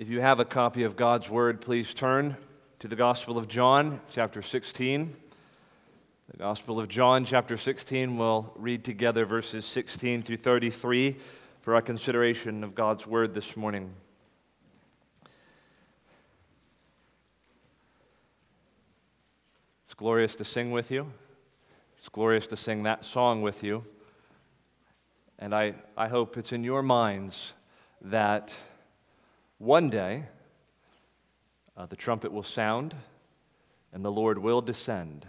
If you have a copy of God's Word, please turn to the Gospel of John, chapter 16. The Gospel of John, chapter 16, we'll read together verses 16 through 33 for our consideration of God's Word this morning. It's glorious to sing with you. It's glorious to sing that song with you. And I, I hope it's in your minds that one day, uh, the trumpet will sound and the Lord will descend,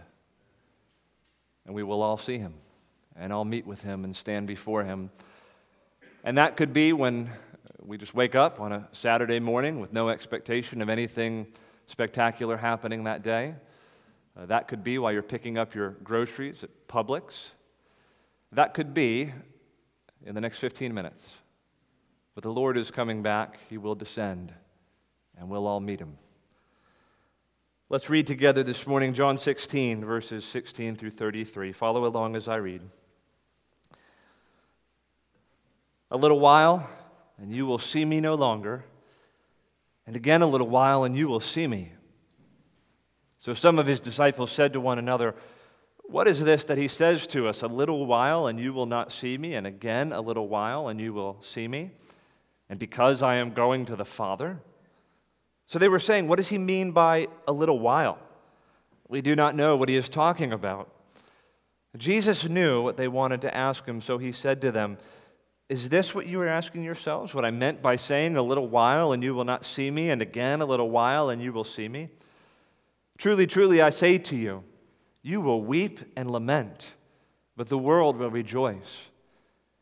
and we will all see him, and I'll meet with him and stand before him. And that could be when we just wake up on a Saturday morning with no expectation of anything spectacular happening that day. Uh, that could be while you're picking up your groceries at Publix. That could be in the next 15 minutes. But the Lord is coming back. He will descend, and we'll all meet him. Let's read together this morning John 16, verses 16 through 33. Follow along as I read. A little while, and you will see me no longer. And again, a little while, and you will see me. So some of his disciples said to one another, what is this that he says to us? A little while and you will not see me, and again a little while and you will see me, and because I am going to the Father? So they were saying, What does he mean by a little while? We do not know what he is talking about. Jesus knew what they wanted to ask him, so he said to them, Is this what you are asking yourselves? What I meant by saying a little while and you will not see me, and again a little while and you will see me? Truly, truly, I say to you, you will weep and lament, but the world will rejoice.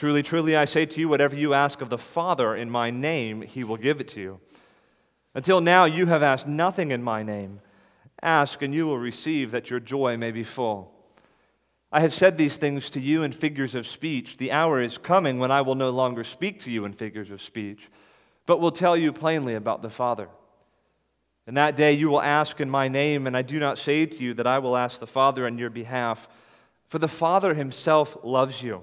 Truly, truly, I say to you, whatever you ask of the Father in my name, he will give it to you. Until now, you have asked nothing in my name. Ask, and you will receive, that your joy may be full. I have said these things to you in figures of speech. The hour is coming when I will no longer speak to you in figures of speech, but will tell you plainly about the Father. In that day, you will ask in my name, and I do not say to you that I will ask the Father on your behalf. For the Father himself loves you,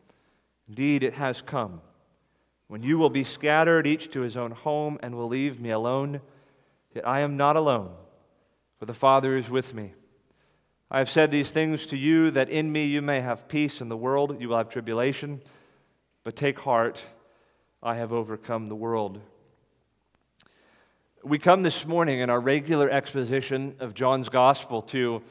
Indeed, it has come. When you will be scattered, each to his own home, and will leave me alone. Yet I am not alone, for the Father is with me. I have said these things to you that in me you may have peace. In the world you will have tribulation, but take heart, I have overcome the world. We come this morning in our regular exposition of John's Gospel to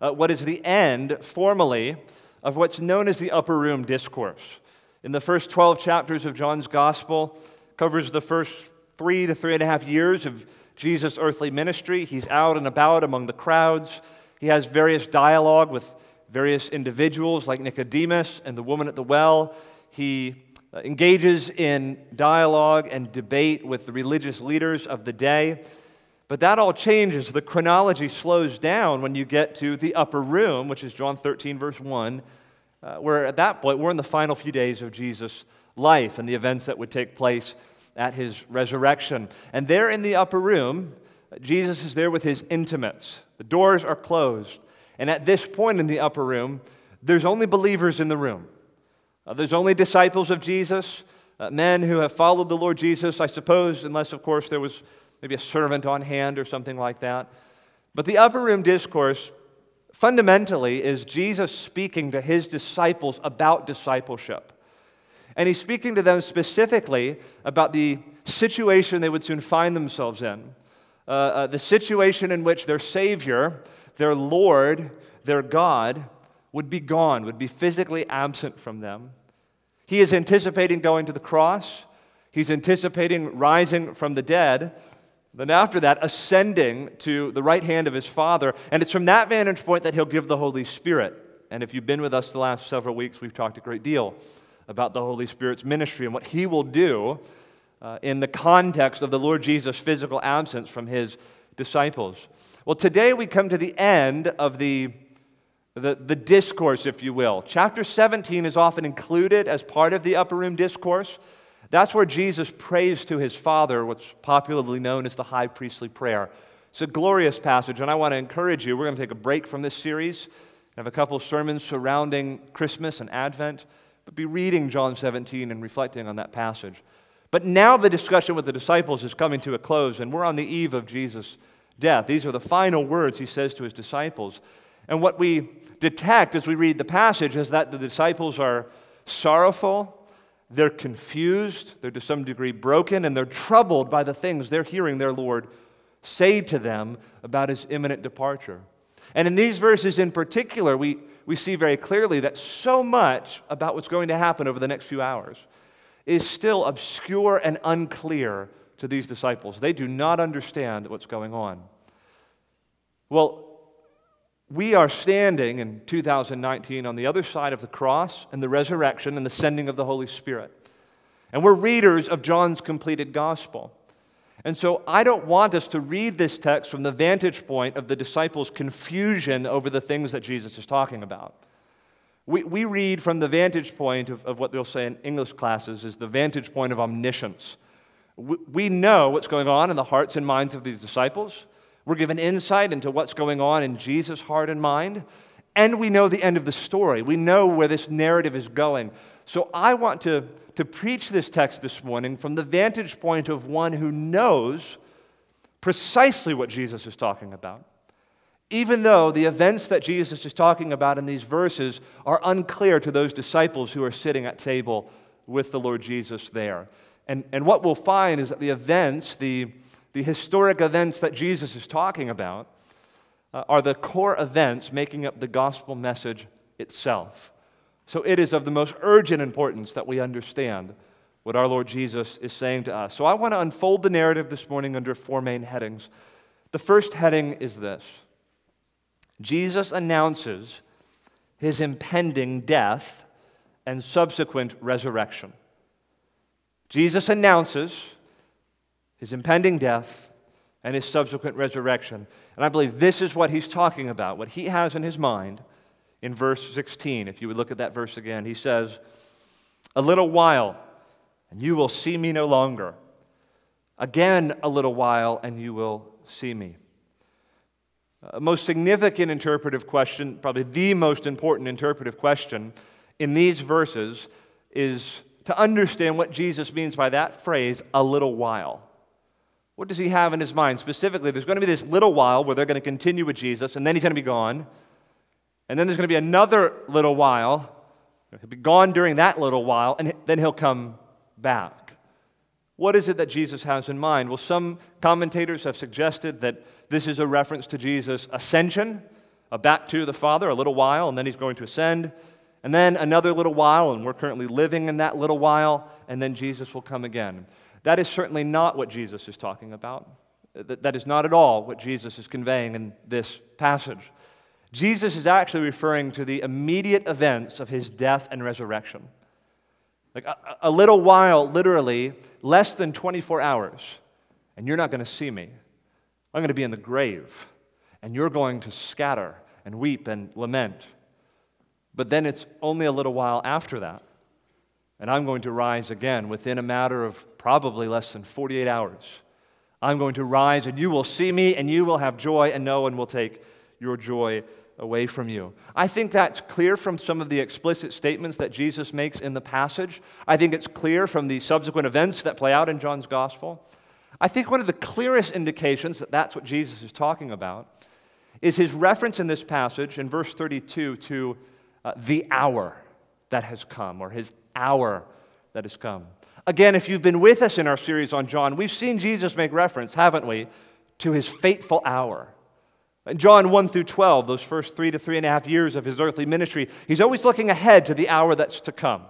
uh, what is the end, formally, of what's known as the upper room discourse. In the first 12 chapters of John's gospel, covers the first three to three and a half years of Jesus' earthly ministry. He's out and about among the crowds. He has various dialogue with various individuals like Nicodemus and the woman at the well. He uh, engages in dialogue and debate with the religious leaders of the day. But that all changes. The chronology slows down when you get to the upper room, which is John 13, verse 1, uh, where at that point we're in the final few days of Jesus' life and the events that would take place at his resurrection. And there in the upper room, Jesus is there with his intimates. The doors are closed. And at this point in the upper room, there's only believers in the room. Uh, there's only disciples of Jesus, uh, men who have followed the Lord Jesus, I suppose, unless, of course, there was maybe a servant on hand or something like that. But the upper room discourse fundamentally is Jesus speaking to his disciples about discipleship. And he's speaking to them specifically about the situation they would soon find themselves in. uh, uh, the situation in which their Savior, their Lord, their God would be gone, would be physically absent from them. He is anticipating going to the cross. He's anticipating rising from the dead. Then, after that, ascending to the right hand of his Father. And it's from that vantage point that he'll give the Holy Spirit. And if you've been with us the last several weeks, we've talked a great deal about the Holy Spirit's ministry and what he will do uh, in the context of the Lord Jesus' physical absence from his disciples. Well, today we come to the end of the, the, the, discourse, if you will. Chapter 17 is often included as part of the upper room discourse. That's where Jesus prays to his Father, what's popularly known as the high priestly prayer. It's a glorious passage, and I want to encourage you. We're going to take a break from this series, have a couple sermons surrounding Christmas and Advent, but be reading John 17 and reflecting on that passage. But now the discussion with the disciples is coming to a close, and we're on the eve of Jesus' death. These are the final words he says to his disciples. And what we detect as we read the passage is that the disciples are sorrowful, they're confused, they're to some degree broken, and they're troubled by the things they're hearing their Lord say to them about his imminent departure. And in these verses in particular, we, we see very clearly that so much about what's going to happen over the next few hours is still obscure and unclear to these disciples. They do not understand what's going on. Well, we are standing in 2019 on the other side of the cross and the resurrection and the sending of the Holy Spirit. And we're readers of John's completed gospel. And so I don't want us to read this text from the vantage point of the disciples' confusion over the things that Jesus is talking about. We, we read from the vantage point of, of what they'll say in English classes is the vantage point of omniscience. We, we know what's going on in the hearts and minds of these disciples. We're given insight into what's going on in Jesus' heart and mind. And we know the end of the story. We know where this narrative is going. So I want to, to preach this text this morning from the vantage point of one who knows precisely what Jesus is talking about even though the events that Jesus is talking about in these verses are unclear to those disciples who are sitting at table with the Lord Jesus there. And, and what we'll find is that the events, the, the historic events that Jesus is talking about, uh, are the core events making up the gospel message itself. So it is of the most urgent importance that we understand what our Lord Jesus is saying to us. So I want to unfold the narrative this morning under four main headings. The first heading is this Jesus announces his impending death and subsequent resurrection. Jesus announces his impending death and his subsequent resurrection. And I believe this is what he's talking about, what he has in his mind in verse 16. If you would look at that verse again, he says, A little while, and you will see me no longer. Again, a little while, and you will see me. A most significant interpretive question, probably the most important interpretive question in these verses, is to understand what Jesus means by that phrase, a little while. What does he have in his mind? Specifically, there's going to be this little while where they're going to continue with Jesus, and then he's going to be gone. And then there's going to be another little while. He'll be gone during that little while, and then he'll come back. What is it that Jesus has in mind? Well, some commentators have suggested that this is a reference to Jesus' ascension uh, back to the Father a little while, and then he's going to ascend. And then another little while, and we're currently living in that little while, and then Jesus will come again. That is certainly not what Jesus is talking about. That is not at all what Jesus is conveying in this passage. Jesus is actually referring to the immediate events of his death and resurrection. Like a, a little while, literally, less than 24 hours, and you're not going to see me. I'm going to be in the grave, and you're going to scatter and weep and lament. But then it's only a little while after that, and I'm going to rise again within a matter of probably less than 48 hours. I'm going to rise, and you will see me, and you will have joy, and no one will take your joy away from you. I think that's clear from some of the explicit statements that Jesus makes in the passage. I think it's clear from the subsequent events that play out in John's gospel. I think one of the clearest indications that that's what Jesus is talking about is his reference in this passage in verse 32 to uh, the hour that has come, or his hour that has come. Again, if you've been with us in our series on John, we've seen Jesus make reference, haven't we, to his fateful hour. In John 1 through 12, those first three to three and a half years of his earthly ministry, he's always looking ahead to the hour that's to come.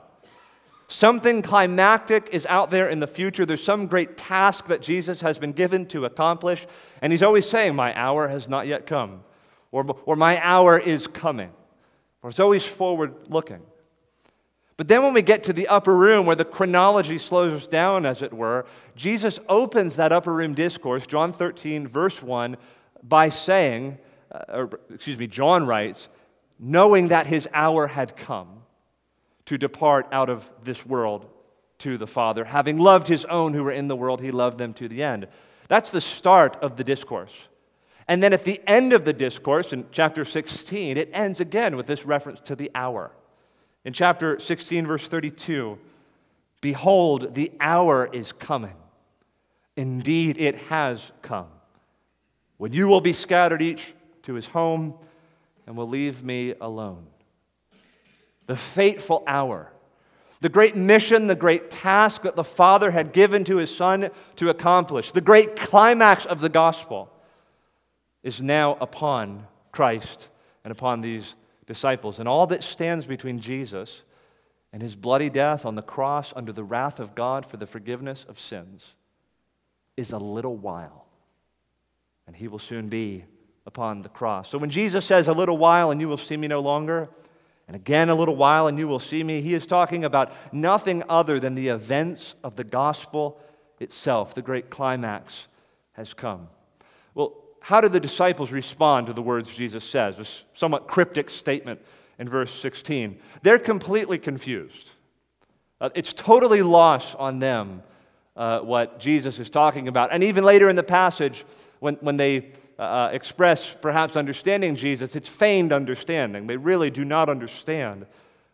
Something climactic is out there in the future. There's some great task that Jesus has been given to accomplish, and he's always saying, My hour has not yet come, or, or My hour is coming, or it's always forward looking. But then when we get to the upper room where the chronology slows down, as it were, Jesus opens that upper room discourse, John 13, verse 1, by saying, uh, or excuse me, John writes, knowing that his hour had come to depart out of this world to the Father. Having loved his own who were in the world, he loved them to the end. That's the start of the discourse. And then at the end of the discourse, in chapter 16, it ends again with this reference to the hour. In chapter 16, verse 32, behold, the hour is coming. Indeed, it has come. When you will be scattered each to his home and will leave me alone. The fateful hour, the great mission, the great task that the Father had given to his Son to accomplish, the great climax of the gospel is now upon Christ and upon these disciples. And all that stands between Jesus and his bloody death on the cross under the wrath of God for the forgiveness of sins is a little while. And he will soon be upon the cross. So when Jesus says, A little while and you will see me no longer, and again a little while and you will see me, he is talking about nothing other than the events of the gospel itself. The great climax has come. Well, how did the disciples respond to the words Jesus says? This somewhat cryptic statement in verse 16. They're completely confused. Uh, it's totally lost on them uh, what Jesus is talking about. And even later in the passage, when, when they uh, uh express perhaps understanding Jesus, it's feigned understanding. They really do not understand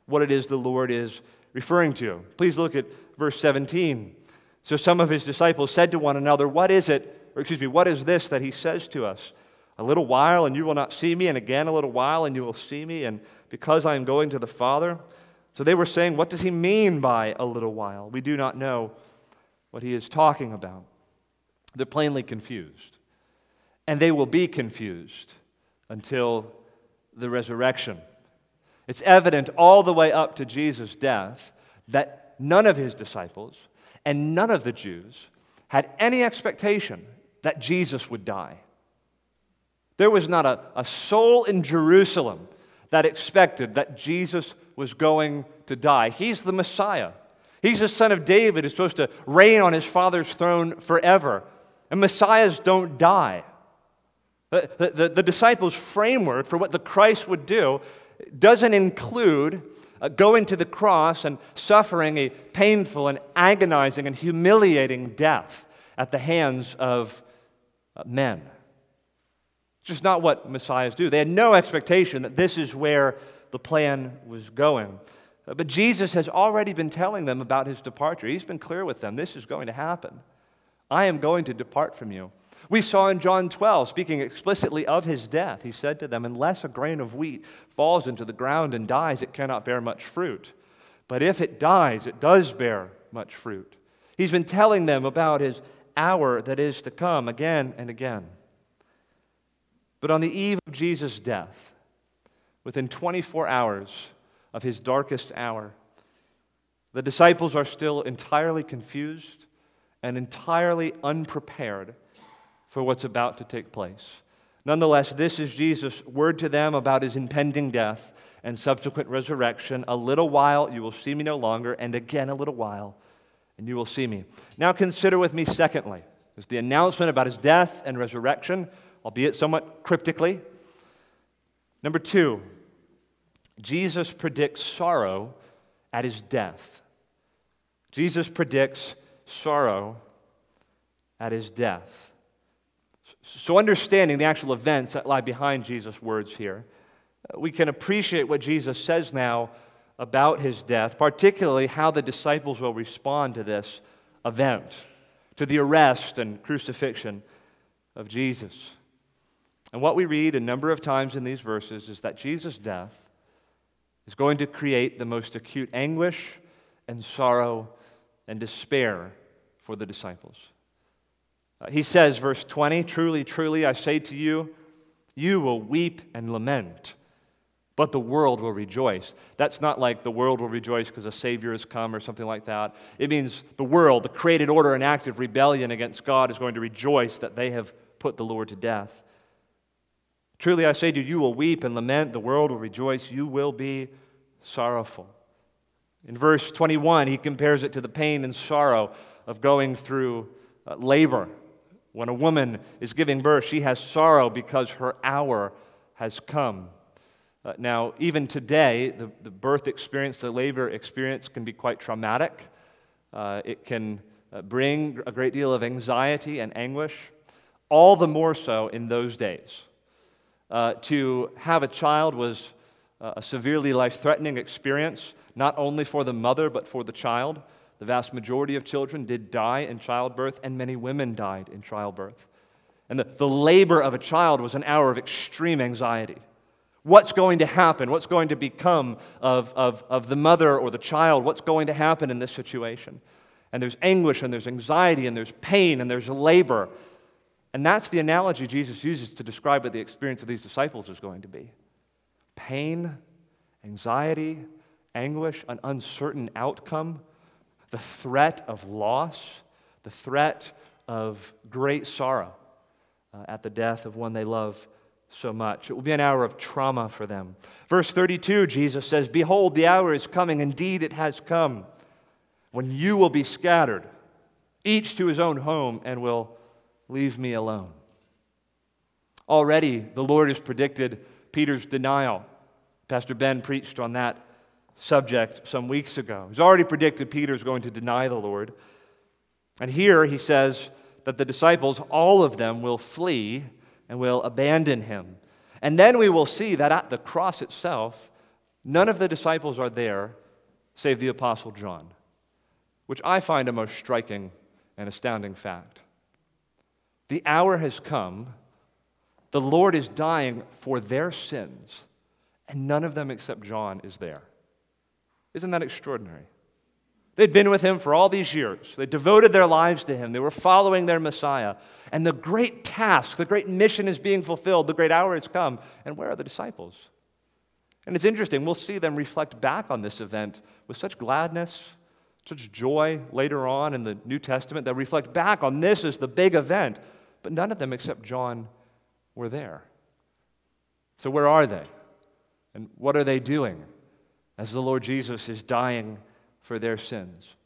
what it is the Lord is referring to. Please look at verse 17. So some of his disciples said to one another, What is it? Or excuse me, what is this that he says to us? A little while and you will not see me, and again a little while and you will see me, and because I am going to the Father. So they were saying, What does he mean by a little while? We do not know what he is talking about. They're plainly confused. And they will be confused until the resurrection. It's evident all the way up to Jesus' death that none of his disciples and none of the Jews had any expectation that Jesus would die. There was not a, a soul in Jerusalem that expected that Jesus was going to die. He's the Messiah. He's the son of David who's supposed to reign on his father's throne forever. And messiahs don't die. The, the, the, disciples' framework for what the Christ would do doesn't include uh, going to the cross and suffering a painful and agonizing and humiliating death at the hands of men. It's just not what messiahs do. They had no expectation that this is where the plan was going. Uh, but Jesus has already been telling them about his departure. He's been clear with them this is going to happen. I am going to depart from you. We saw in John 12, speaking explicitly of his death, he said to them, Unless a grain of wheat falls into the ground and dies, it cannot bear much fruit. But if it dies, it does bear much fruit. He's been telling them about his hour that is to come again and again. But on the eve of Jesus' death, within 24 hours of his darkest hour, the disciples are still entirely confused and entirely unprepared for what's about to take place. Nonetheless, this is Jesus' word to them about his impending death and subsequent resurrection. A little while you will see me no longer, and again a little while and you will see me. Now consider with me, secondly, is the announcement about his death and resurrection, albeit somewhat cryptically. Number two, Jesus predicts sorrow at his death. Jesus predicts sorrow at his death. So, understanding the actual events that lie behind Jesus' words here, uh, we can appreciate what Jesus says now about his death, particularly how the disciples will respond to this event, to the arrest and crucifixion of Jesus. And what we read a number of times in these verses is that Jesus' death is going to create the most acute anguish and sorrow and despair for the disciples. Uh, he says, verse 20, Truly, truly, I say to you, you will weep and lament, but the world will rejoice. That's not like the world will rejoice because a Savior has come or something like that. It means the world, the created order in active rebellion against God, is going to rejoice that they have put the Lord to death. Truly, I say to you, you will weep and lament, the world will rejoice, you will be sorrowful. In verse 21, he compares it to the pain and sorrow of going through uh, labor. When a woman is giving birth, she has sorrow because her hour has come. Uh, now, even today, the, the birth experience, the labor experience can be quite traumatic. Uh, it can uh, bring a great deal of anxiety and anguish, all the more so in those days. Uh, to have a child was uh, a severely life threatening experience, not only for the mother, but for the child. The vast majority of children did die in childbirth, and many women died in childbirth. And the, the labor of a child was an hour of extreme anxiety. What's going to happen? What's going to become of, of, of the mother or the child? What's going to happen in this situation? And there's anguish, and there's anxiety, and there's pain, and there's labor. And that's the analogy Jesus uses to describe what the experience of these disciples is going to be pain, anxiety, anguish, an uncertain outcome, the threat of loss, the threat of great sorrow uh, at the death of one they love so much. It will be an hour of trauma for them. Verse 32, Jesus says, Behold, the hour is coming. Indeed, it has come when you will be scattered, each to his own home, and will leave me alone. Already, the Lord has predicted Peter's denial. Pastor Ben preached on that subject some weeks ago. He's already predicted Peter's going to deny the Lord. And here he says that the disciples, all of them, will flee and will abandon him. And then we will see that at the cross itself, none of the disciples are there save the Apostle John, which I find a most striking and astounding fact. The hour has come, the Lord is dying for their sins, and none of them except John is there. Isn't that extraordinary? They'd been with him for all these years. They devoted their lives to him. They were following their Messiah. And the great task, the great mission is being fulfilled. The great hour has come. And where are the disciples? And it's interesting. We'll see them reflect back on this event with such gladness, such joy later on in the New Testament. They'll reflect back on this as the big event. But none of them except John were there. So where are they? And what are they doing? as the Lord Jesus is dying for their sins?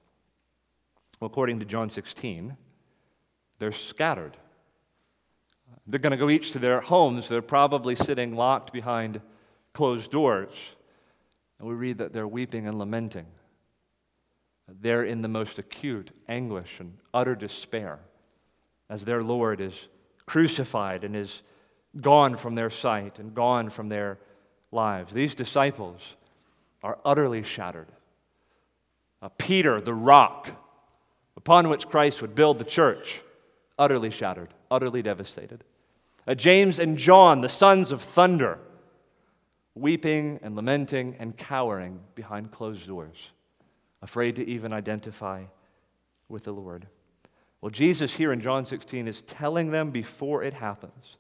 According to John 16, they're scattered. They're going to go each to their homes. They're probably sitting locked behind closed doors. And we read that they're weeping and lamenting. They're in the most acute anguish and utter despair as their Lord is crucified and is gone from their sight and gone from their lives. These disciples are utterly shattered. Uh, Peter, the rock upon which Christ would build the church, utterly shattered, utterly devastated. Uh, James and John, the sons of thunder, weeping and lamenting and cowering behind closed doors, afraid to even identify with the Lord. Well, Jesus here in John 16 is telling them before it happens.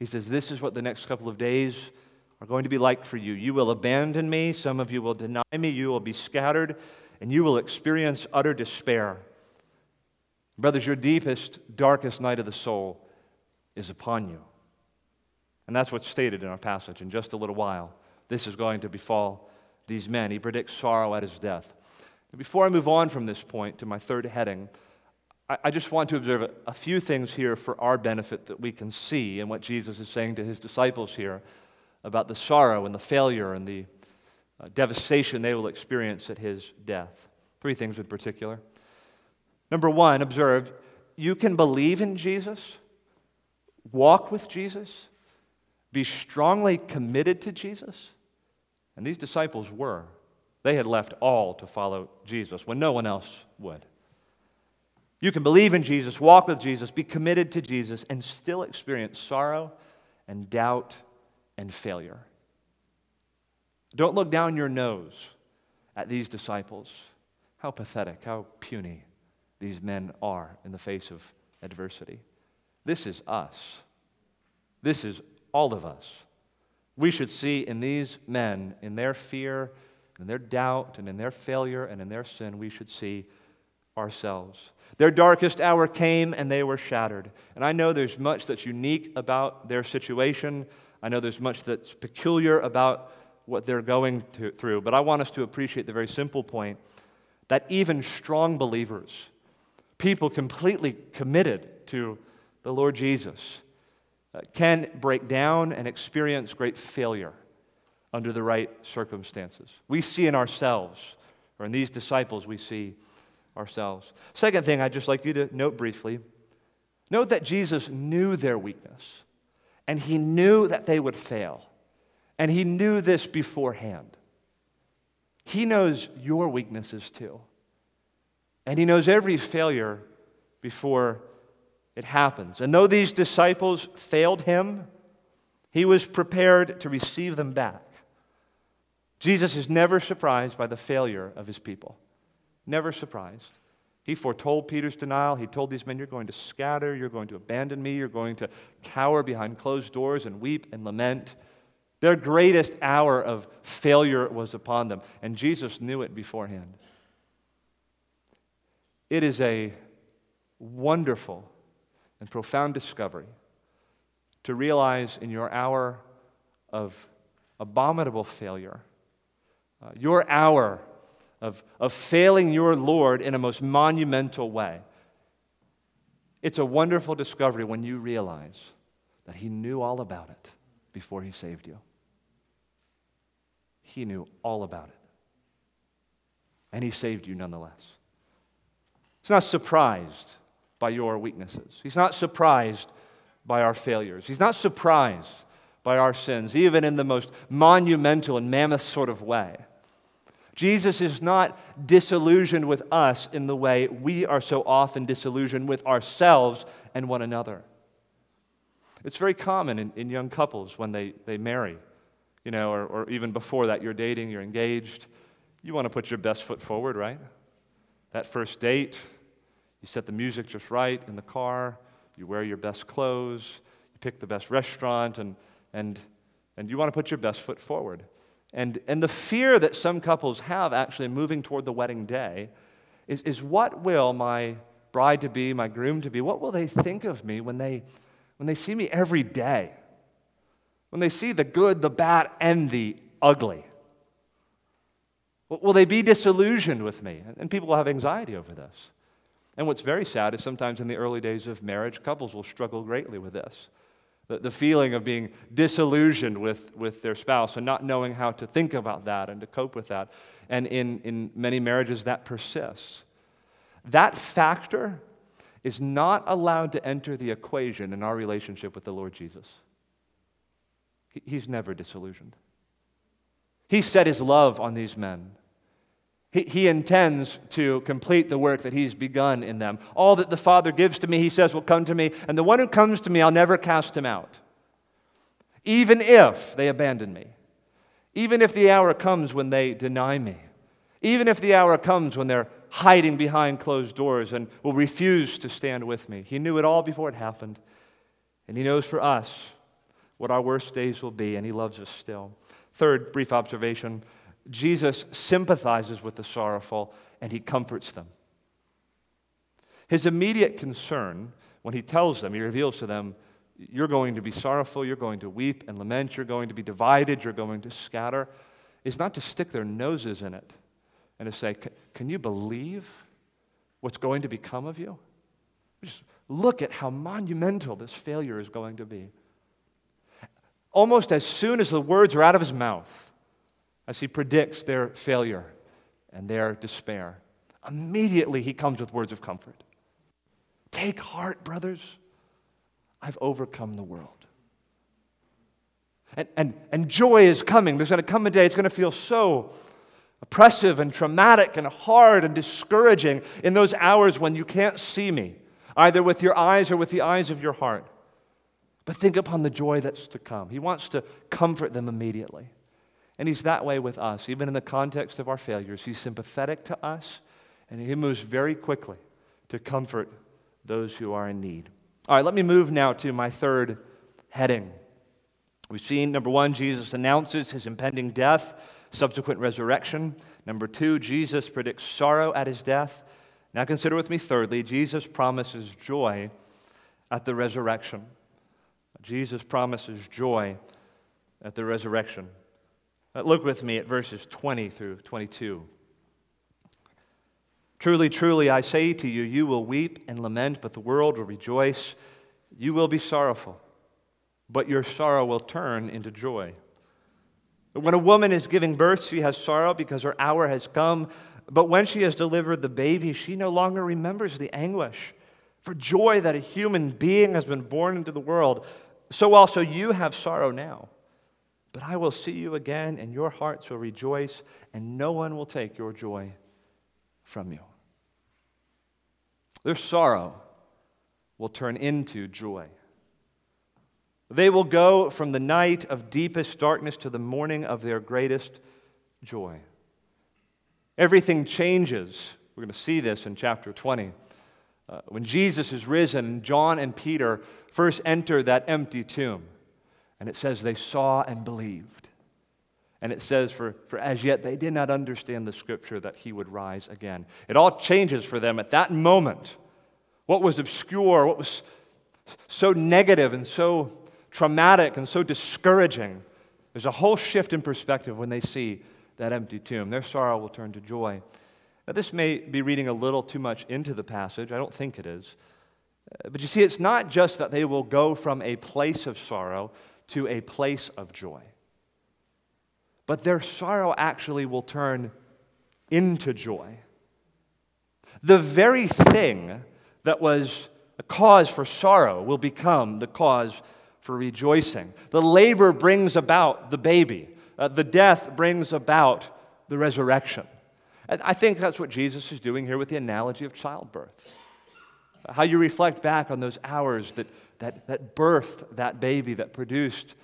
He says, This is what the next couple of days are going to be like for you. You will abandon me, some of you will deny me, you will be scattered, and you will experience utter despair. Brothers, your deepest, darkest night of the soul is upon you. And that's what's stated in our passage. In just a little while, this is going to befall these men. He predicts sorrow at his death. Before I move on from this point to my third heading, I just want to observe a few things here for our benefit that we can see in what Jesus is saying to his disciples here about the sorrow and the failure and the uh, devastation they will experience at his death. Three things in particular. Number one, observe you can believe in Jesus, walk with Jesus, be strongly committed to Jesus. And these disciples were. They had left all to follow Jesus when no one else would. You can believe in Jesus, walk with Jesus, be committed to Jesus, and still experience sorrow and doubt and failure. Don't look down your nose at these disciples. How pathetic, how puny these men are in the face of adversity. This is us. This is all of us. We should see in these men, in their fear, in their doubt, and in their failure, and in their sin, we should see ourselves. Their darkest hour came and they were shattered. And I know there's much that's unique about their situation. I know there's much that's peculiar about what they're going to, through. But I want us to appreciate the very simple point that even strong believers, people completely committed to the Lord Jesus, uh, can break down and experience great failure under the right circumstances. We see in ourselves, or in these disciples, we see ourselves. Second thing I'd just like you to note briefly note that Jesus knew their weakness, and he knew that they would fail, and he knew this beforehand. He knows your weaknesses too, and he knows every failure before it happens. And though these disciples failed him, he was prepared to receive them back. Jesus is never surprised by the failure of his people. Never surprised. He foretold Peter's denial. He told these men, You're going to scatter, you're going to abandon me, you're going to cower behind closed doors and weep and lament. Their greatest hour of failure was upon them, and Jesus knew it beforehand. It is a wonderful and profound discovery to realize in your hour of abominable failure, uh, your hour of, of failing your Lord in a most monumental way. It's a wonderful discovery when you realize that He knew all about it before He saved you. He knew all about it. And He saved you nonetheless. He's not surprised by your weaknesses, He's not surprised by our failures, He's not surprised by our sins, even in the most monumental and mammoth sort of way. Jesus is not disillusioned with us in the way we are so often disillusioned with ourselves and one another. It's very common in, in young couples when they, they marry, you know, or, or even before that, you're dating, you're engaged. You want to put your best foot forward, right? That first date, you set the music just right in the car, you wear your best clothes, you pick the best restaurant, and, and, and you want to put your best foot forward. And, and the fear that some couples have actually moving toward the wedding day is, is what will my bride to be, my groom to be, what will they think of me when they, when they see me every day? When they see the good, the bad, and the ugly? Will they be disillusioned with me? And people will have anxiety over this. And what's very sad is sometimes in the early days of marriage, couples will struggle greatly with this the, the feeling of being disillusioned with, with their spouse and not knowing how to think about that and to cope with that. And in, in many marriages, that persists. That factor is not allowed to enter the equation in our relationship with the Lord Jesus. He, he's never disillusioned. He set his love on these men. He, he intends to complete the work that he's begun in them. All that the Father gives to me, he says, will come to me, and the one who comes to me, I'll never cast him out. Even if they abandon me, even if the hour comes when they deny me, even if the hour comes when they're hiding behind closed doors and will refuse to stand with me. He knew it all before it happened, and he knows for us what our worst days will be, and he loves us still. Third brief observation Jesus sympathizes with the sorrowful and he comforts them. His immediate concern, when he tells them, he reveals to them, you're going to be sorrowful, you're going to weep and lament, you're going to be divided, you're going to scatter, is not to stick their noses in it and to say, Can you believe what's going to become of you? Just look at how monumental this failure is going to be. Almost as soon as the words are out of his mouth, as he predicts their failure and their despair. Immediately, he comes with words of comfort. Take heart, brothers. I've overcome the world. And, and, and joy is coming. There's going to come a day, it's going to feel so oppressive and traumatic and hard and discouraging in those hours when you can't see me, either with your eyes or with the eyes of your heart. But think upon the joy that's to come. He wants to comfort them immediately. And He's that way with us, even in the context of our failures. He's sympathetic to us, and He moves very quickly to comfort those who are in need. All right, let me move now to my third heading. We've seen, number one, Jesus announces his impending death, subsequent resurrection. Number two, Jesus predicts sorrow at his death. Now consider with me, thirdly, Jesus promises joy at the resurrection. Jesus promises joy at the resurrection. Uh, look with me at verses 20 through 22. Truly, truly, I say to you, you will weep and lament, but the world will rejoice. You will be sorrowful, but your sorrow will turn into joy. When a woman is giving birth, she has sorrow because her hour has come. But when she has delivered the baby, she no longer remembers the anguish for joy that a human being has been born into the world. So also you have sorrow now. But I will see you again, and your hearts will rejoice, and no one will take your joy from you. Their sorrow will turn into joy. They will go from the night of deepest darkness to the morning of their greatest joy. Everything changes. We're going to see this in chapter 20. Uh, when Jesus is risen, John and Peter first enter that empty tomb. And it says they saw and believed. And it says, for, for as yet they did not understand the scripture that he would rise again. It all changes for them at that moment. What was obscure, what was so negative and so traumatic and so discouraging, there's a whole shift in perspective when they see that empty tomb. Their sorrow will turn to joy. Now, this may be reading a little too much into the passage. I don't think it is. Uh, but you see, it's not just that they will go from a place of sorrow to a place of joy. But their sorrow actually will turn into joy. The very thing that was a cause for sorrow will become the cause for rejoicing. The labor brings about the baby, uh, the death brings about the resurrection. And I think that's what Jesus is doing here with the analogy of childbirth. How you reflect back on those hours that that, that birthed that baby, that produced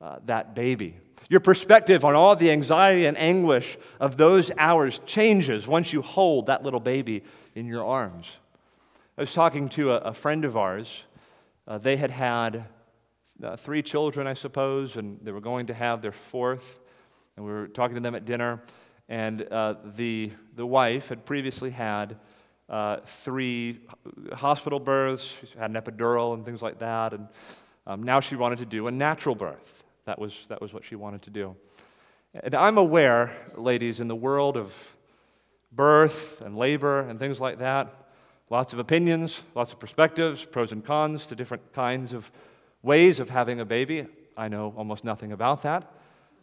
uh, that baby. Your perspective on all the anxiety and anguish of those hours changes once you hold that little baby in your arms. I was talking to a, a friend of ours. Uh, they had had uh, three children, I suppose, and they were going to have their fourth. And we were talking to them at dinner, and uh, the, the wife had previously had uh, three hospital births. She had an epidural and things like that. And um, now she wanted to do a natural birth. That was, that was what she wanted to do. And I'm aware, ladies, in the world of birth and labor and things like that, lots of opinions, lots of perspectives, pros and cons to different kinds of ways of having a baby. I know almost nothing about that.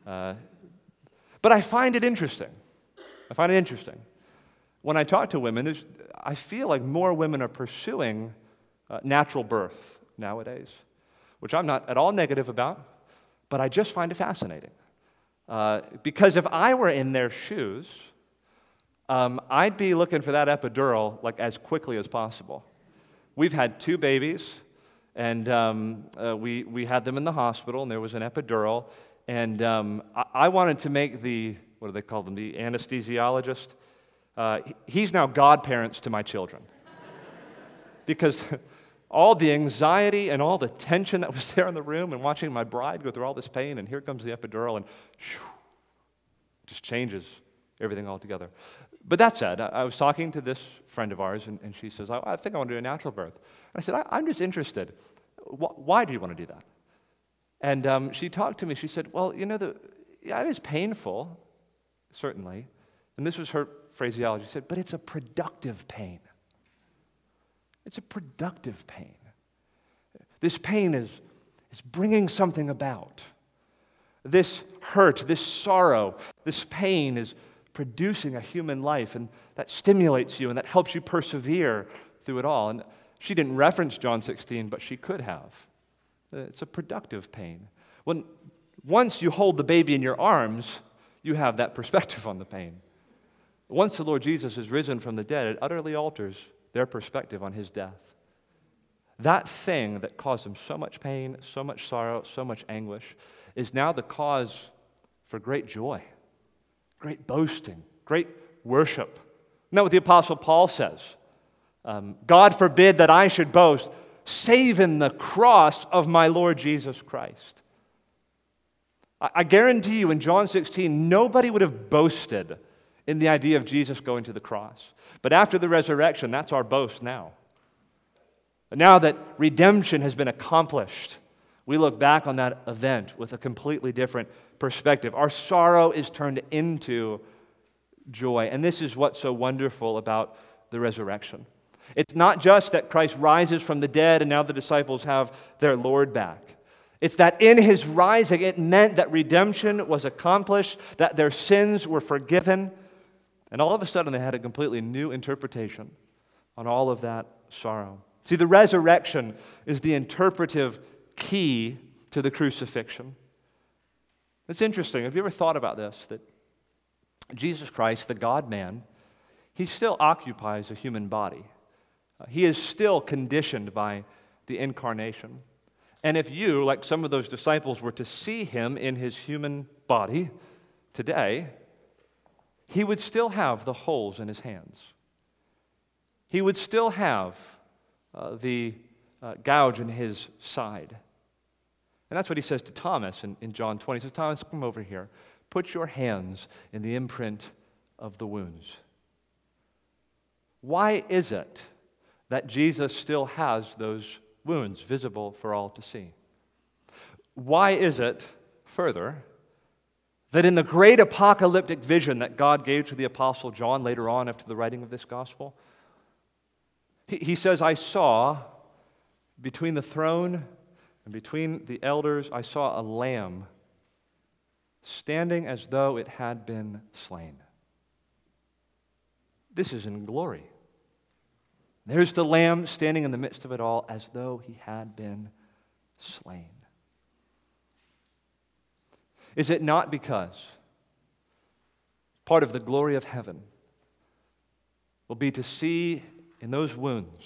Uh, but I find it interesting. I find it interesting. When I talk to women, I feel like more women are pursuing uh, natural birth nowadays, which I'm not at all negative about, but I just find it fascinating. Uh, because if I were in their shoes, um, I'd be looking for that epidural like as quickly as possible. We've had two babies, and um, uh, we, we had them in the hospital, and there was an epidural. And um, I, I wanted to make the, what do they call them, the anesthesiologist uh, he's now godparents to my children. because all the anxiety and all the tension that was there in the room and watching my bride go through all this pain, and here comes the epidural, and whew, just changes everything altogether. But that said, I, was talking to this friend of ours, and, and she says, I, I, think I want to do a natural birth. And I said, I, am just interested. Wh- why do you want to do that? And um, she talked to me. She said, Well, you know, the, yeah, it is painful, certainly. And this was her phraseology said, but it's a productive pain. It's a productive pain. This pain is, is bringing something about. This hurt, this sorrow, this pain is producing a human life, and that stimulates you and that helps you persevere through it all. And she didn't reference John 16, but she could have. It's a productive pain. When, once you hold the baby in your arms, you have that perspective on the pain. Once the Lord Jesus is risen from the dead, it utterly alters their perspective on his death. That thing that caused them so much pain, so much sorrow, so much anguish is now the cause for great joy, great boasting, great worship. Isn't what the Apostle Paul says? Um, God forbid that I should boast, save in the cross of my Lord Jesus Christ. I, I guarantee you, in John 16, nobody would have boasted in the idea of Jesus going to the cross. But after the resurrection, that's our boast now. Now that redemption has been accomplished, we look back on that event with a completely different perspective. Our sorrow is turned into joy. And this is what's so wonderful about the resurrection. It's not just that Christ rises from the dead and now the disciples have their Lord back. It's that in his rising, it meant that redemption was accomplished, that their sins were forgiven, and all of a sudden they had a completely new interpretation on all of that sorrow. See, the resurrection is the interpretive key to the crucifixion. It's interesting. Have you ever thought about this? That Jesus Christ, the God man, he still occupies a human body. Uh, he is still conditioned by the incarnation. And if you, like some of those disciples, were to see him in his human body today, he would still have the holes in his hands. He would still have uh, the uh, gouge in his side. And that's what he says to Thomas in, in John 20. He says, Thomas, come over here. Put your hands in the imprint of the wounds. Why is it that Jesus still has those wounds visible for all to see? Why is it, further, that in the great apocalyptic vision that God gave to the Apostle John later on after the writing of this gospel, he, says, I saw between the throne and between the elders, I saw a lamb standing as though it had been slain. This is in glory. There's the lamb standing in the midst of it all as though he had been slain. Is it not because part of the glory of heaven will be to see in those wounds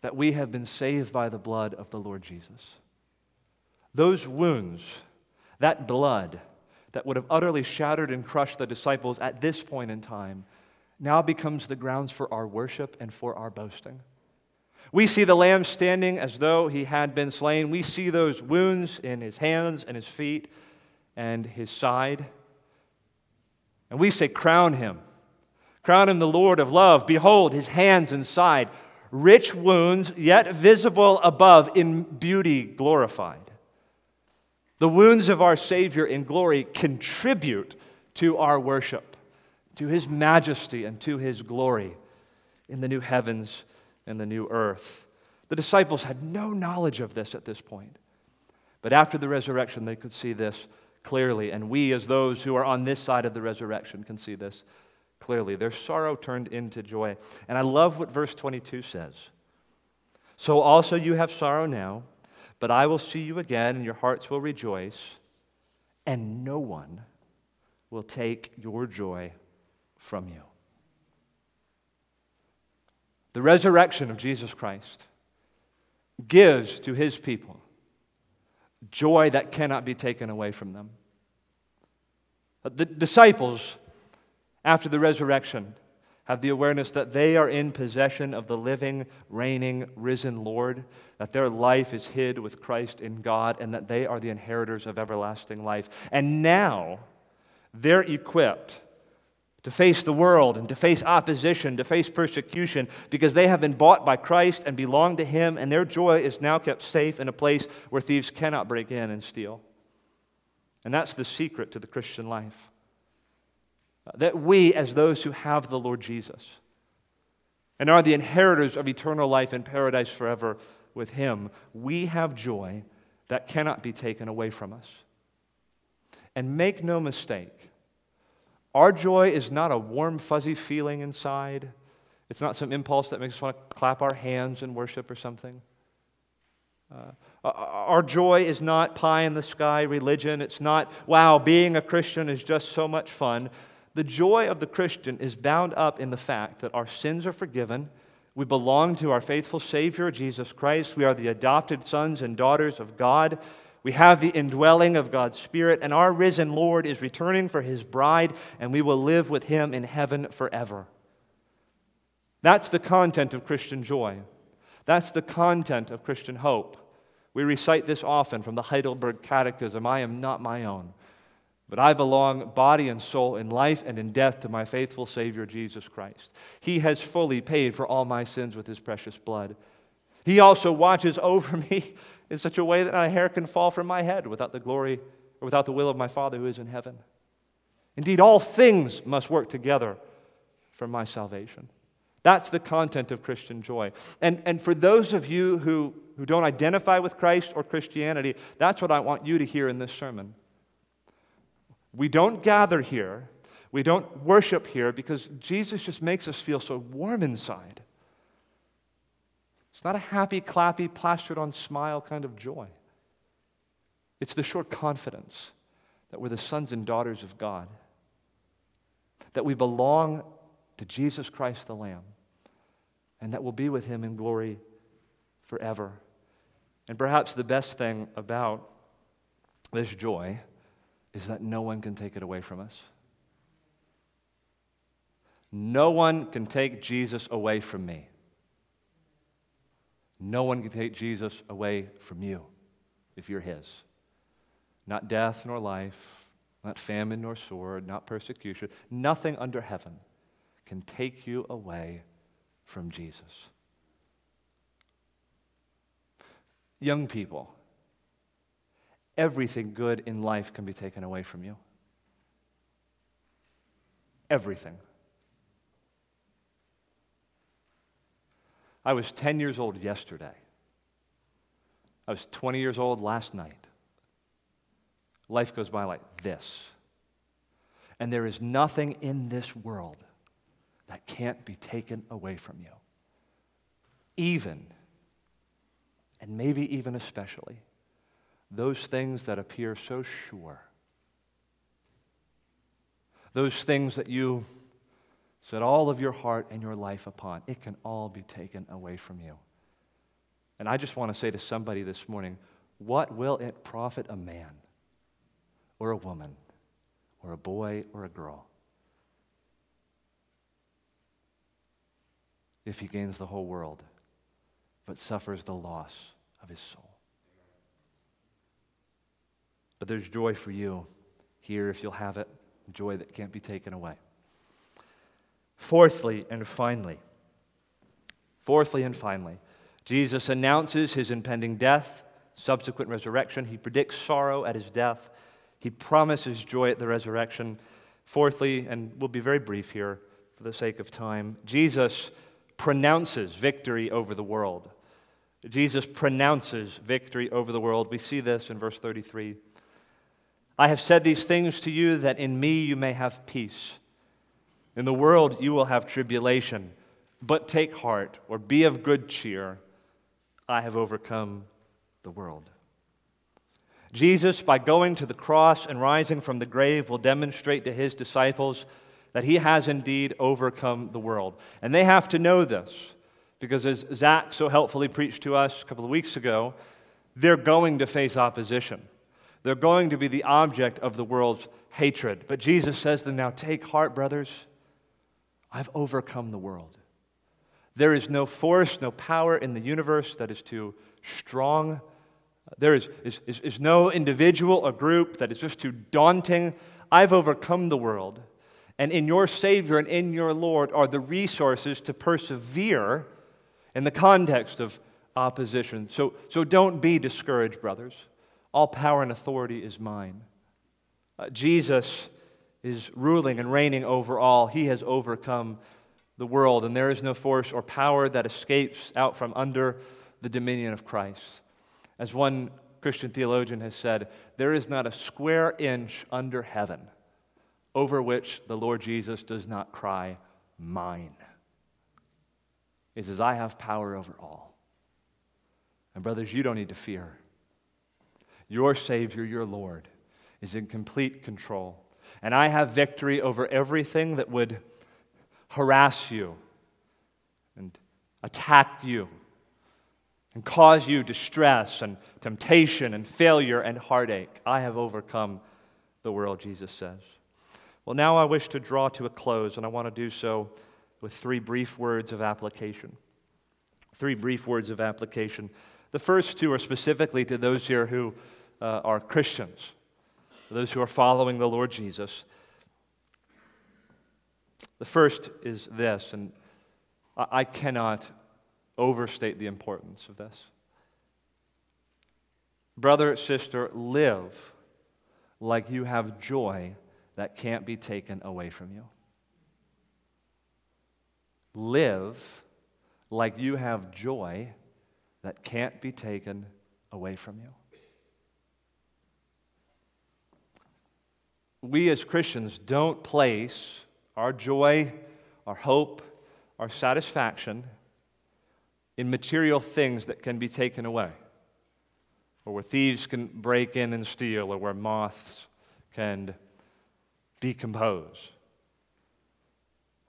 that we have been saved by the blood of the Lord Jesus? Those wounds that blood that would have utterly shattered and crushed the disciples at this point in time now becomes the grounds for our worship and for our boasting. We see the lamb standing as though he had been slain. We see those wounds in his hands and his feet and his side. And we say, Crown him. Crown him the Lord of love. Behold, his hands and side, rich wounds, yet visible above, in beauty glorified. The wounds of our Savior in glory contribute to our worship, to His majesty and to His glory in the new heavens and the new earth. The disciples had no knowledge of this at this point. But after the resurrection, they could see this clearly. And we, as those who are on this side of the resurrection, can see this clearly. Their sorrow turned into joy. And I love what verse 22 says. So also you have sorrow now but I will see you again, and your hearts will rejoice, and no one will take your joy from you. The resurrection of Jesus Christ gives to his people joy that cannot be taken away from them. Uh, the disciples, after the resurrection, have the awareness that they are in possession of the living, reigning, risen Lord, that their life is hid with Christ in God, and that they are the inheritors of everlasting life. And now they're equipped to face the world and to face opposition, to face persecution, because they have been bought by Christ and belong to Him, and their joy is now kept safe in a place where thieves cannot break in and steal. And that's the secret to the Christian life. That we, as those who have the Lord Jesus and are the inheritors of eternal life in paradise forever with Him, we have joy that cannot be taken away from us. And make no mistake, our joy is not a warm, fuzzy feeling inside. It's not some impulse that makes us want to clap our hands in worship or something. Uh, our joy is not pie in the sky religion. It's not, wow, being a Christian is just so much fun. The joy of the Christian is bound up in the fact that our sins are forgiven. We belong to our faithful Savior, Jesus Christ. We are the adopted sons and daughters of God. We have the indwelling of God's Spirit, and our risen Lord is returning for his bride, and we will live with him in heaven forever. That's the content of Christian joy. That's the content of Christian hope. We recite this often from the Heidelberg Catechism I am not my own, but I belong body and soul in life and in death to my faithful Savior Jesus Christ. He has fully paid for all my sins with his precious blood. He also watches over me in such a way that not a hair can fall from my head without the glory or without the will of my Father who is in heaven. Indeed, all things must work together for my salvation. That's the content of Christian joy. And, and for those of you who, who don't identify with Christ or Christianity, that's what I want you to hear in this sermon. We don't gather here, we don't worship here because Jesus just makes us feel so warm inside. It's not a happy, clappy, plastered on smile kind of joy. It's the sure confidence that we're the sons and daughters of God, that we belong to Jesus Christ the Lamb, and that we'll be with him in glory forever. And perhaps the best thing about this joy is that no one can take it away from us. No one can take Jesus away from me. No one can take Jesus away from you if you're his. Not death nor life, not famine nor sword, not persecution. Nothing under heaven can take you away from Jesus. Young people, everything good in life can be taken away from you. Everything. I was 10 years old yesterday. I was 20 years old last night. Life goes by like this. And there is nothing in this world that can't be taken away from you. Even, and maybe even especially, those things that appear so sure. Those things that you set all of your heart and your life upon, it can all be taken away from you. And I just want to say to somebody this morning what will it profit a man or a woman or a boy or a girl if he gains the whole world but suffers the loss of his soul? But there's joy for you here if you'll have it, joy that can't be taken away. Fourthly and finally, fourthly and finally, Jesus announces his impending death, subsequent resurrection. He predicts sorrow at his death. He promises joy at the resurrection. Fourthly, and we'll be very brief here for the sake of time, Jesus pronounces victory over the world. Jesus pronounces victory over the world. We see this in verse 33. I have said these things to you that in me you may have peace. In the world you will have tribulation, but take heart or be of good cheer. I have overcome the world. Jesus, by going to the cross and rising from the grave, will demonstrate to his disciples that he has indeed overcome the world. And they have to know this because, as Zach so helpfully preached to us a couple of weeks ago, they're going to face opposition. They're going to be the object of the world's hatred. But Jesus says to them, Now take heart, brothers. I've overcome the world. There is no force, no power in the universe that is too strong. There is, is, is, is no individual or group that is just too daunting. I've overcome the world. And in your Savior and in your Lord are the resources to persevere in the context of opposition. So, so don't be discouraged, brothers. All power and authority is mine. Uh, Jesus is ruling and reigning over all. He has overcome the world, and there is no force or power that escapes out from under the dominion of Christ. As one Christian theologian has said, there is not a square inch under heaven over which the Lord Jesus does not cry, Mine. He says, I have power over all. And, brothers, you don't need to fear. Your Savior, your Lord, is in complete control. And I have victory over everything that would harass you and attack you and cause you distress and temptation and failure and heartache. I have overcome the world, Jesus says. Well, now I wish to draw to a close, and I want to do so with three brief words of application. Three brief words of application. The first two are specifically to those here who uh, are Christians, those who are following the Lord Jesus. The first is this, and I cannot overstate the importance of this. Brother, sister, live like you have joy that can't be taken away from you. Live like you have joy that can't be taken away from you. We as Christians don't place our joy, our hope, our satisfaction in material things that can be taken away, or where thieves can break in and steal, or where moths can decompose.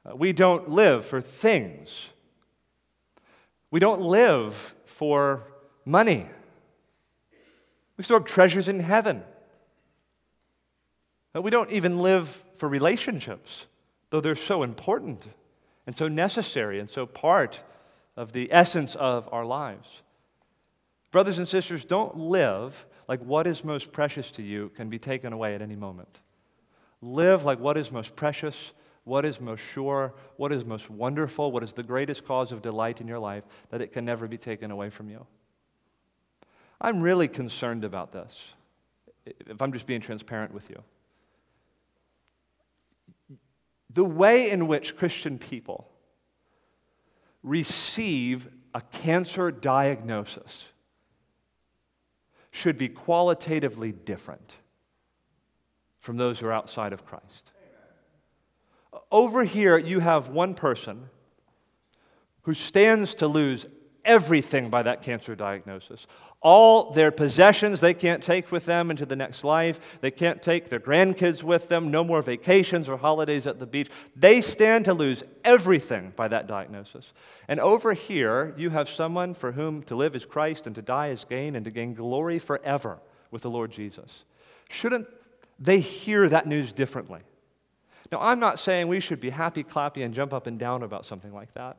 Uh, we don't live for things. We don't live for money. We store up treasures in heaven. Uh, we don't even live for relationships, though they're so important and so necessary and so part of the essence of our lives. Brothers and sisters, don't live like what is most precious to you can be taken away at any moment. Live like what is most precious, what is most sure, what is most wonderful, what is the greatest cause of delight in your life, that it can never be taken away from you. I'm really concerned about this, if I'm just being transparent with you. The way in which Christian people receive a cancer diagnosis should be qualitatively different from those who are outside of Christ. Over here, you have one person who stands to lose everything by that cancer diagnosis. All their possessions they can't take with them into the next life. They can't take their grandkids with them. No more vacations or holidays at the beach. They stand to lose everything by that diagnosis. And over here, you have someone for whom to live is Christ and to die is gain and to gain glory forever with the Lord Jesus. Shouldn't they hear that news differently? Now, I'm not saying we should be happy, clappy, and jump up and down about something like that.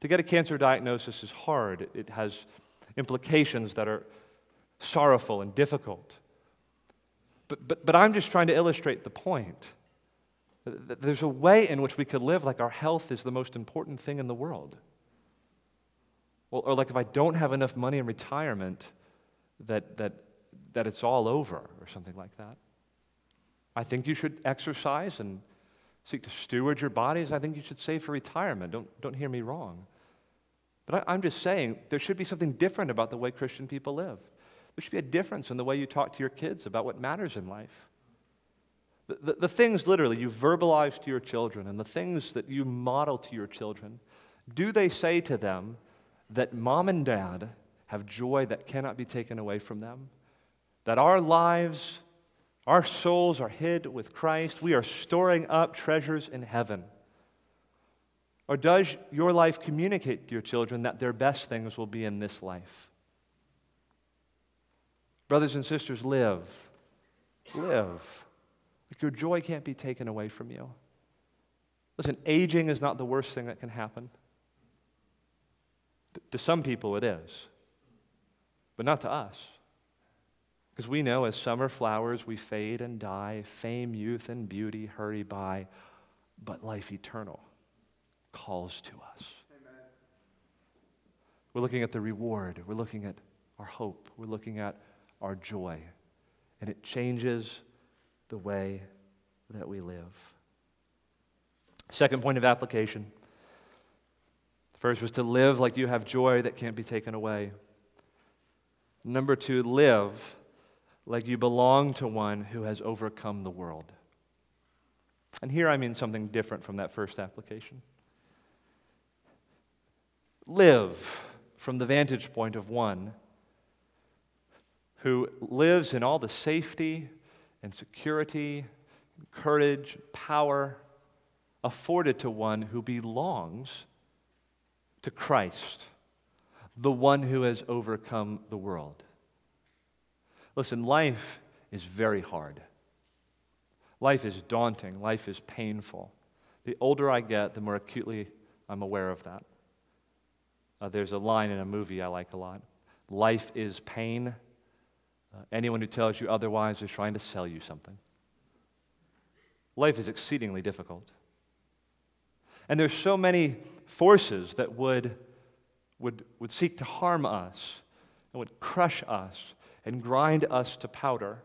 To get a cancer diagnosis is hard, it has implications that are sorrowful and difficult. But, but, but I'm just trying to illustrate the point. There's a way in which we could live like our health is the most important thing in the world. Or, or like if I don't have enough money in retirement, that, that, that it's all over, or something like that. I think you should exercise and seek to steward your bodies. I think you should save for retirement. Don't, don't hear me wrong. But I, am just saying there should be something different about the way Christian people live. There should be a difference in the way you talk to your kids about what matters in life. The, the, the things literally you verbalize to your children and the things that you model to your children, do they say to them that mom and dad have joy that cannot be taken away from them? That our lives, our souls are hid with Christ? We are storing up treasures in heaven. Or does your life communicate to your children that their best things will be in this life? Brothers and sisters, live. Live. Like your joy can't be taken away from you. Listen, aging is not the worst thing that can happen. To some people, it is, but not to us. Because we know as summer flowers, we fade and die, fame, youth, and beauty hurry by, but life eternal calls to us. Amen. We're looking at the reward, we're looking at our hope, we're looking at our joy, and it changes the way that we live. Second point of application. First was to live like you have joy that can't be taken away. Number two, live like you belong to one who has overcome the world. And here I mean something different from that first application live from the vantage point of one who lives in all the safety and security, courage, power afforded to one who belongs to Christ, the one who has overcome the world. Listen, life is very hard. Life is daunting. Life is painful. The older I get, the more acutely I'm aware of that. Uh, there's a line in a movie I like a lot Life is pain. Uh, anyone who tells you otherwise is trying to sell you something. Life is exceedingly difficult. And there's so many forces that would, would, would seek to harm us and would crush us and grind us to powder.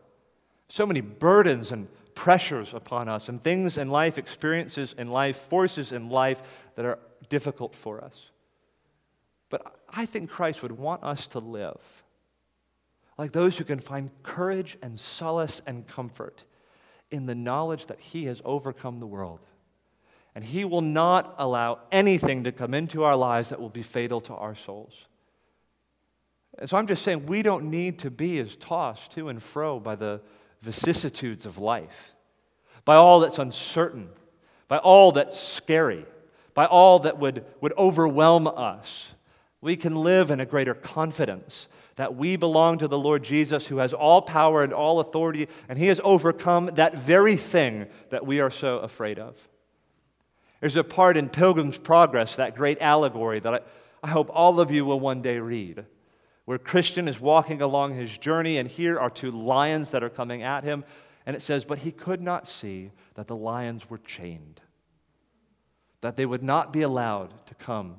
So many burdens and pressures upon us, and things in life, experiences in life, forces in life that are difficult for us. But I think Christ would want us to live like those who can find courage and solace and comfort in the knowledge that He has overcome the world. And He will not allow anything to come into our lives that will be fatal to our souls. And so I'm just saying we don't need to be as tossed to and fro by the vicissitudes of life, by all that's uncertain, by all that's scary, by all that would, would overwhelm us. We can live in a greater confidence that we belong to the Lord Jesus, who has all power and all authority, and He has overcome that very thing that we are so afraid of. There's a part in Pilgrim's Progress, that great allegory that I, I hope all of you will one day read, where Christian is walking along his journey, and here are two lions that are coming at him. And it says, But he could not see that the lions were chained, that they would not be allowed to come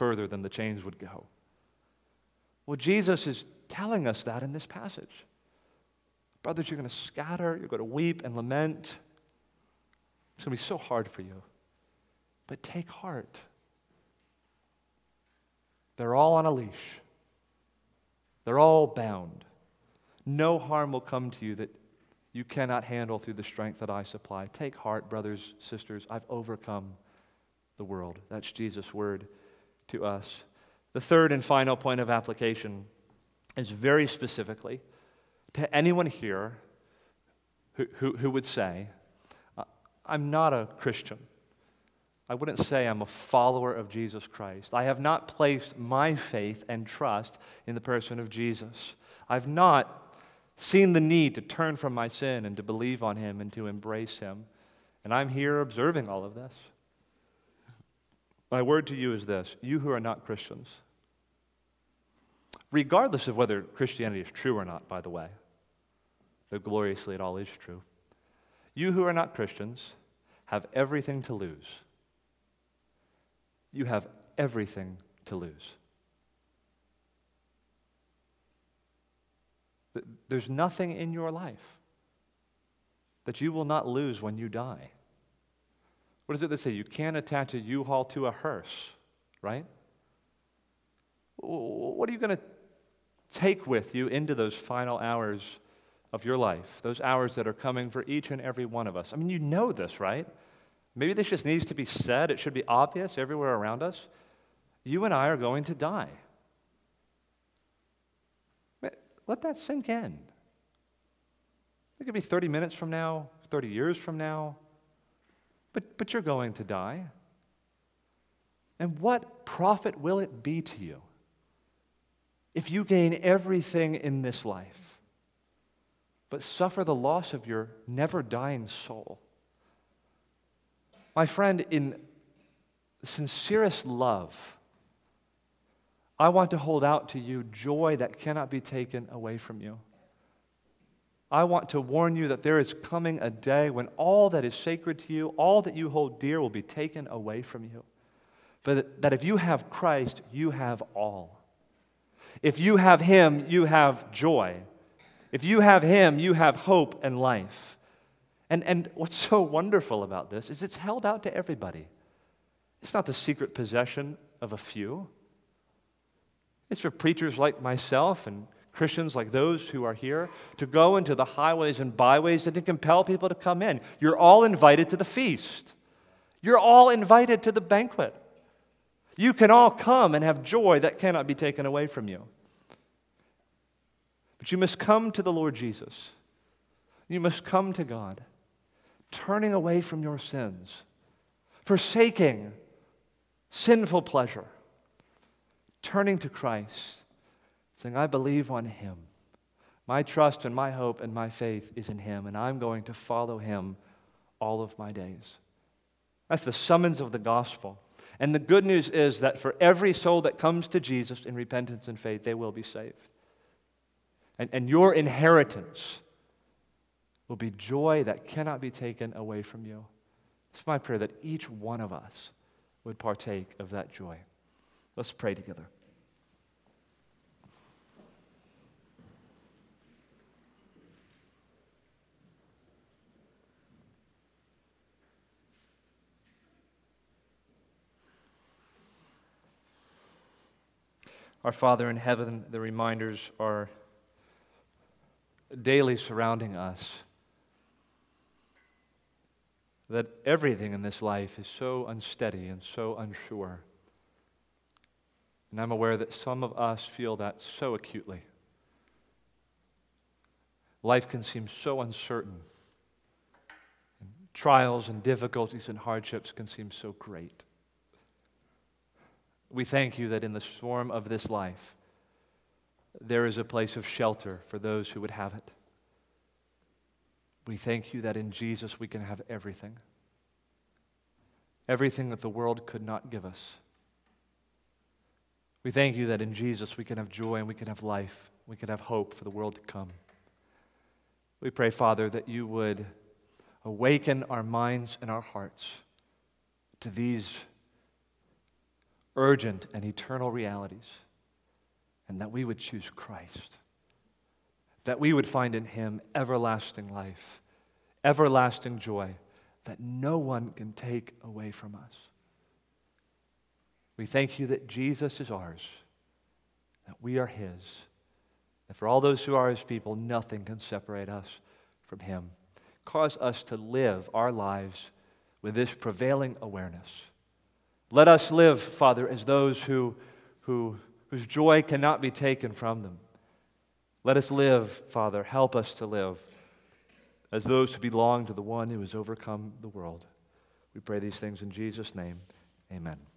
further than the chains would go. Well, Jesus is telling us that in this passage. Brothers, you're going to scatter, you're going to weep and lament. It's going to be so hard for you. But take heart. They're all on a leash, they're all bound. No harm will come to you that you cannot handle through the strength that I supply. Take heart, brothers, sisters. I've overcome the world. That's Jesus' word to us. The third and final point of application is very specifically to anyone here who, who, who would say, I'm not a Christian. I wouldn't say I'm a follower of Jesus Christ. I have not placed my faith and trust in the person of Jesus. I've not seen the need to turn from my sin and to believe on him and to embrace him. And I'm here observing all of this. My word to you is this you who are not Christians, regardless of whether Christianity is true or not, by the way, though gloriously it all is true, you who are not Christians have everything to lose. You have everything to lose. There's nothing in your life that you will not lose when you die. What does it say? You can't attach a U-Haul to a hearse, right? What are you going to take with you into those final hours of your life, those hours that are coming for each and every one of us? I mean, you know this, right? Maybe this just needs to be said. It should be obvious everywhere around us. You and I are going to die. Let that sink in. It could be 30 minutes from now, 30 years from now, but, but you're going to die. And what profit will it be to you if you gain everything in this life, but suffer the loss of your never dying soul? My friend, in sincerest love, I want to hold out to you joy that cannot be taken away from you. I want to warn you that there is coming a day when all that is sacred to you, all that you hold dear, will be taken away from you. But that if you have Christ, you have all. If you have Him, you have joy. If you have Him, you have hope and life. And, and what's so wonderful about this is it's held out to everybody. It's not the secret possession of a few. It's for preachers like myself and Christians like those who are here, to go into the highways and byways and to compel people to come in. You're all invited to the feast, you're all invited to the banquet. You can all come and have joy that cannot be taken away from you. But you must come to the Lord Jesus. You must come to God, turning away from your sins, forsaking sinful pleasure, turning to Christ saying, I believe on him. My trust and my hope and my faith is in him, and I'm going to follow him all of my days. That's the summons of the gospel. And the good news is that for every soul that comes to Jesus in repentance and faith, they will be saved. And, and your inheritance will be joy that cannot be taken away from you. It's my prayer that each one of us would partake of that joy. Let's pray together. Our Father in heaven, the reminders are daily surrounding us that everything in this life is so unsteady and so unsure. And I'm aware that some of us feel that so acutely. Life can seem so uncertain. Trials and difficulties and hardships can seem so great. We thank you that in the storm of this life, there is a place of shelter for those who would have it. We thank you that in Jesus we can have everything. Everything that the world could not give us. We thank you that in Jesus we can have joy and we can have life. We can have hope for the world to come. We pray, Father, that you would awaken our minds and our hearts to these urgent and eternal realities, and that we would choose Christ, that we would find in him everlasting life, everlasting joy that no one can take away from us. We thank you that Jesus is ours, that we are his, that for all those who are his people, nothing can separate us from him. Cause us to live our lives with this prevailing awareness let us live, Father, as those who, who, whose joy cannot be taken from them. Let us live, Father, help us to live as those who belong to the one who has overcome the world. We pray these things in Jesus' name. Amen.